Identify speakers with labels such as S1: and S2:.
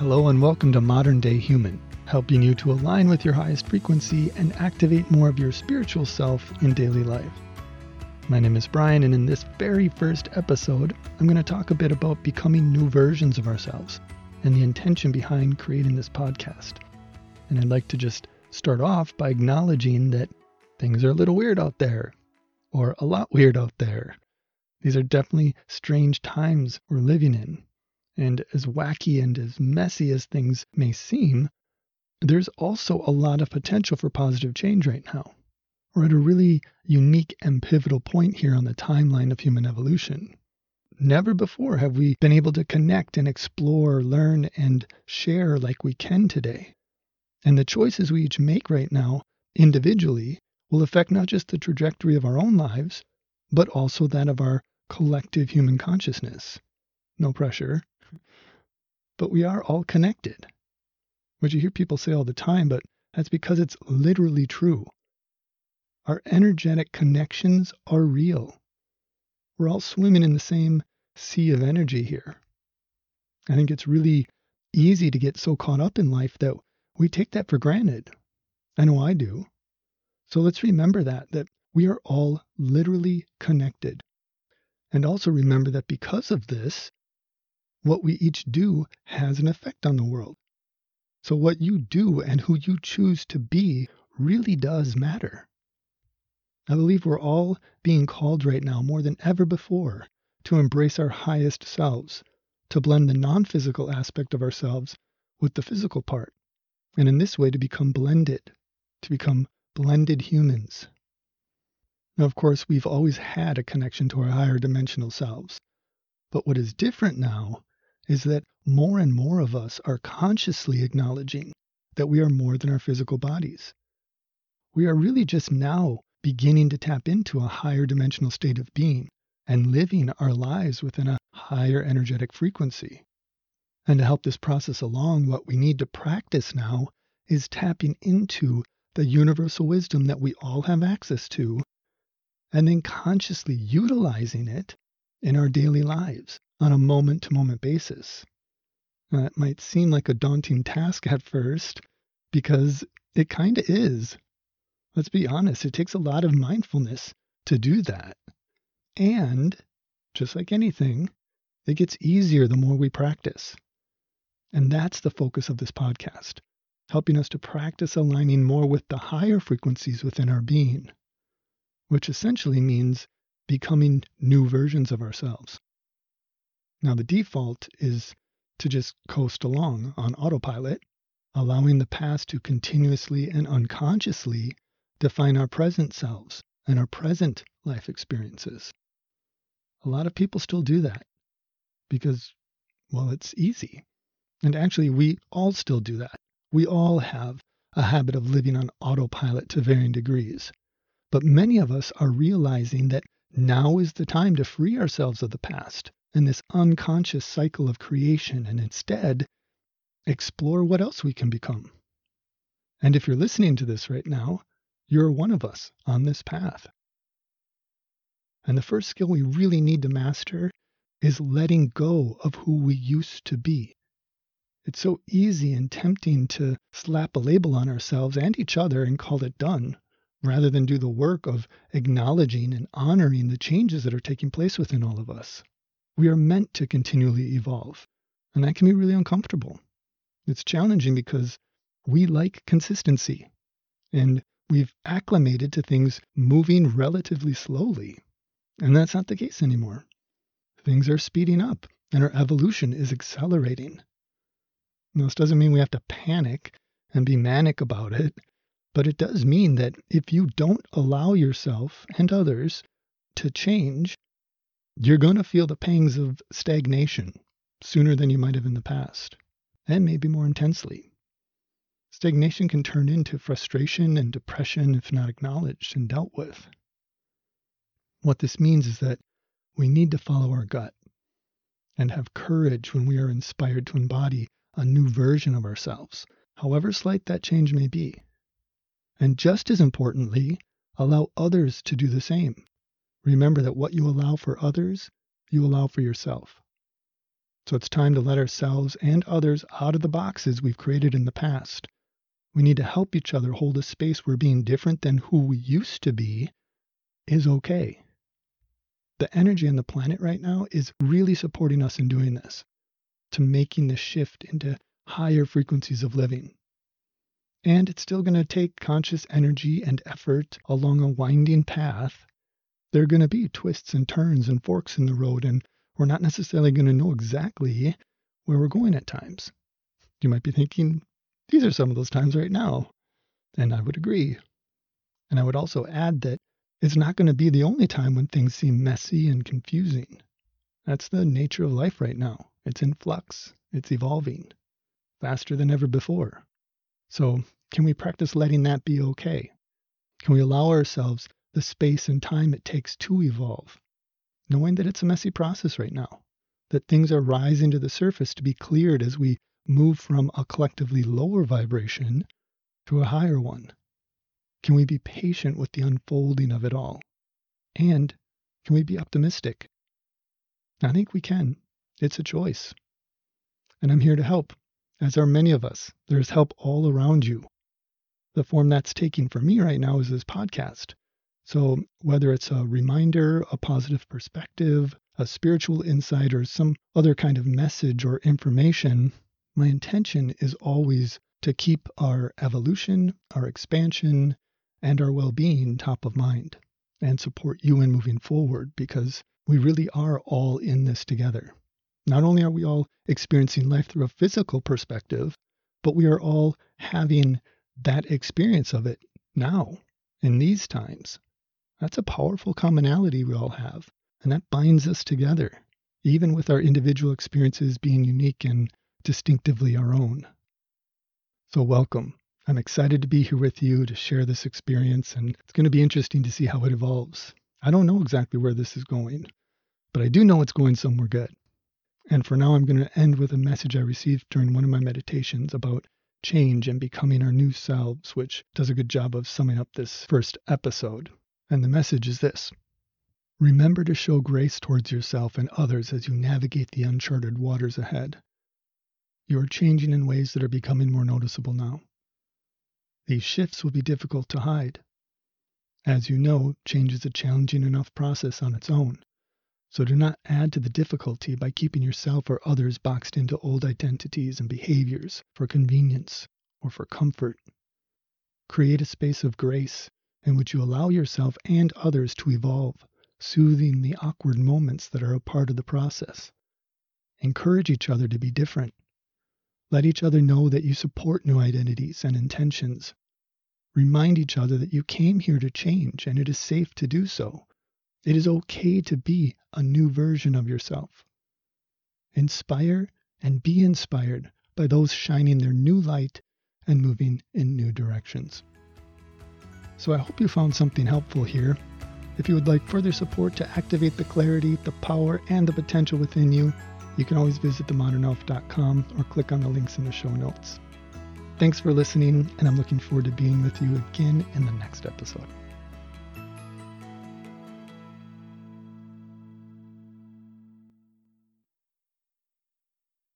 S1: Hello and welcome to Modern Day Human, helping you to align with your highest frequency and activate more of your spiritual self in daily life. My name is Brian, and in this very first episode, I'm going to talk a bit about becoming new versions of ourselves and the intention behind creating this podcast. And I'd like to just start off by acknowledging that things are a little weird out there, or a lot weird out there. These are definitely strange times we're living in. And as wacky and as messy as things may seem, there's also a lot of potential for positive change right now. We're at a really unique and pivotal point here on the timeline of human evolution. Never before have we been able to connect and explore, learn, and share like we can today. And the choices we each make right now, individually, will affect not just the trajectory of our own lives, but also that of our collective human consciousness. No pressure. But we are all connected, which you hear people say all the time, but that's because it's literally true. Our energetic connections are real. We're all swimming in the same sea of energy here. I think it's really easy to get so caught up in life that we take that for granted. I know I do. So let's remember that, that we are all literally connected. And also remember that because of this, what we each do has an effect on the world. So what you do and who you choose to be really does matter. I believe we're all being called right now more than ever before to embrace our highest selves, to blend the non physical aspect of ourselves with the physical part, and in this way to become blended, to become blended humans. Now, of course, we've always had a connection to our higher dimensional selves. But what is different now is that more and more of us are consciously acknowledging that we are more than our physical bodies. We are really just now beginning to tap into a higher dimensional state of being and living our lives within a higher energetic frequency. And to help this process along, what we need to practice now is tapping into the universal wisdom that we all have access to, and then consciously utilizing it in our daily lives on a moment to moment basis. Now, that might seem like a daunting task at first because it kind of is. Let's be honest, it takes a lot of mindfulness to do that. And just like anything, it gets easier the more we practice. And that's the focus of this podcast, helping us to practice aligning more with the higher frequencies within our being, which essentially means becoming new versions of ourselves. Now, the default is to just coast along on autopilot, allowing the past to continuously and unconsciously define our present selves and our present life experiences. A lot of people still do that because, well, it's easy. And actually, we all still do that. We all have a habit of living on autopilot to varying degrees. But many of us are realizing that now is the time to free ourselves of the past and this unconscious cycle of creation and instead explore what else we can become. And if you're listening to this right now, you're one of us on this path. And the first skill we really need to master is letting go of who we used to be. It's so easy and tempting to slap a label on ourselves and each other and call it done, rather than do the work of acknowledging and honoring the changes that are taking place within all of us. We are meant to continually evolve, and that can be really uncomfortable. It's challenging because we like consistency, and we've acclimated to things moving relatively slowly. And that's not the case anymore. Things are speeding up, and our evolution is accelerating. Now, this doesn't mean we have to panic and be manic about it, but it does mean that if you don't allow yourself and others to change, you're going to feel the pangs of stagnation sooner than you might have in the past, and maybe more intensely. Stagnation can turn into frustration and depression if not acknowledged and dealt with. What this means is that we need to follow our gut and have courage when we are inspired to embody a new version of ourselves, however slight that change may be. And just as importantly, allow others to do the same. Remember that what you allow for others, you allow for yourself. So it's time to let ourselves and others out of the boxes we've created in the past. We need to help each other hold a space where being different than who we used to be is okay. The energy on the planet right now is really supporting us in doing this, to making the shift into higher frequencies of living. And it's still going to take conscious energy and effort along a winding path. There are going to be twists and turns and forks in the road, and we're not necessarily going to know exactly where we're going at times. You might be thinking, these are some of those times right now. And I would agree. And I would also add that it's not going to be the only time when things seem messy and confusing. That's the nature of life right now. It's in flux, it's evolving faster than ever before. So, can we practice letting that be okay? Can we allow ourselves the space and time it takes to evolve? knowing that it's a messy process right now, that things are rising to the surface to be cleared as we move from a collectively lower vibration to a higher one? Can we be patient with the unfolding of it all? And can we be optimistic? I think we can. It's a choice. And I'm here to help, as are many of us. There's help all around you. The form that's taking for me right now is this podcast. So, whether it's a reminder, a positive perspective, a spiritual insight, or some other kind of message or information, my intention is always to keep our evolution, our expansion, and our well being top of mind and support you in moving forward because we really are all in this together. Not only are we all experiencing life through a physical perspective, but we are all having that experience of it now in these times. That's a powerful commonality we all have, and that binds us together, even with our individual experiences being unique and distinctively our own. So, welcome. I'm excited to be here with you to share this experience, and it's going to be interesting to see how it evolves. I don't know exactly where this is going, but I do know it's going somewhere good. And for now, I'm going to end with a message I received during one of my meditations about change and becoming our new selves, which does a good job of summing up this first episode. And the message is this Remember to show grace towards yourself and others as you navigate the uncharted waters ahead. You are changing in ways that are becoming more noticeable now. These shifts will be difficult to hide. As you know, change is a challenging enough process on its own, so do not add to the difficulty by keeping yourself or others boxed into old identities and behaviors for convenience or for comfort. Create a space of grace in which you allow yourself and others to evolve, soothing the awkward moments that are a part of the process. Encourage each other to be different. Let each other know that you support new identities and intentions. Remind each other that you came here to change and it is safe to do so. It is okay to be a new version of yourself. Inspire and be inspired by those shining their new light and moving in new directions. So I hope you found something helpful here. If you would like further support to activate the clarity, the power, and the potential within you, you can always visit themodernelf.com or click on the links in the show notes. Thanks for listening, and I'm looking forward to being with you again in the next episode.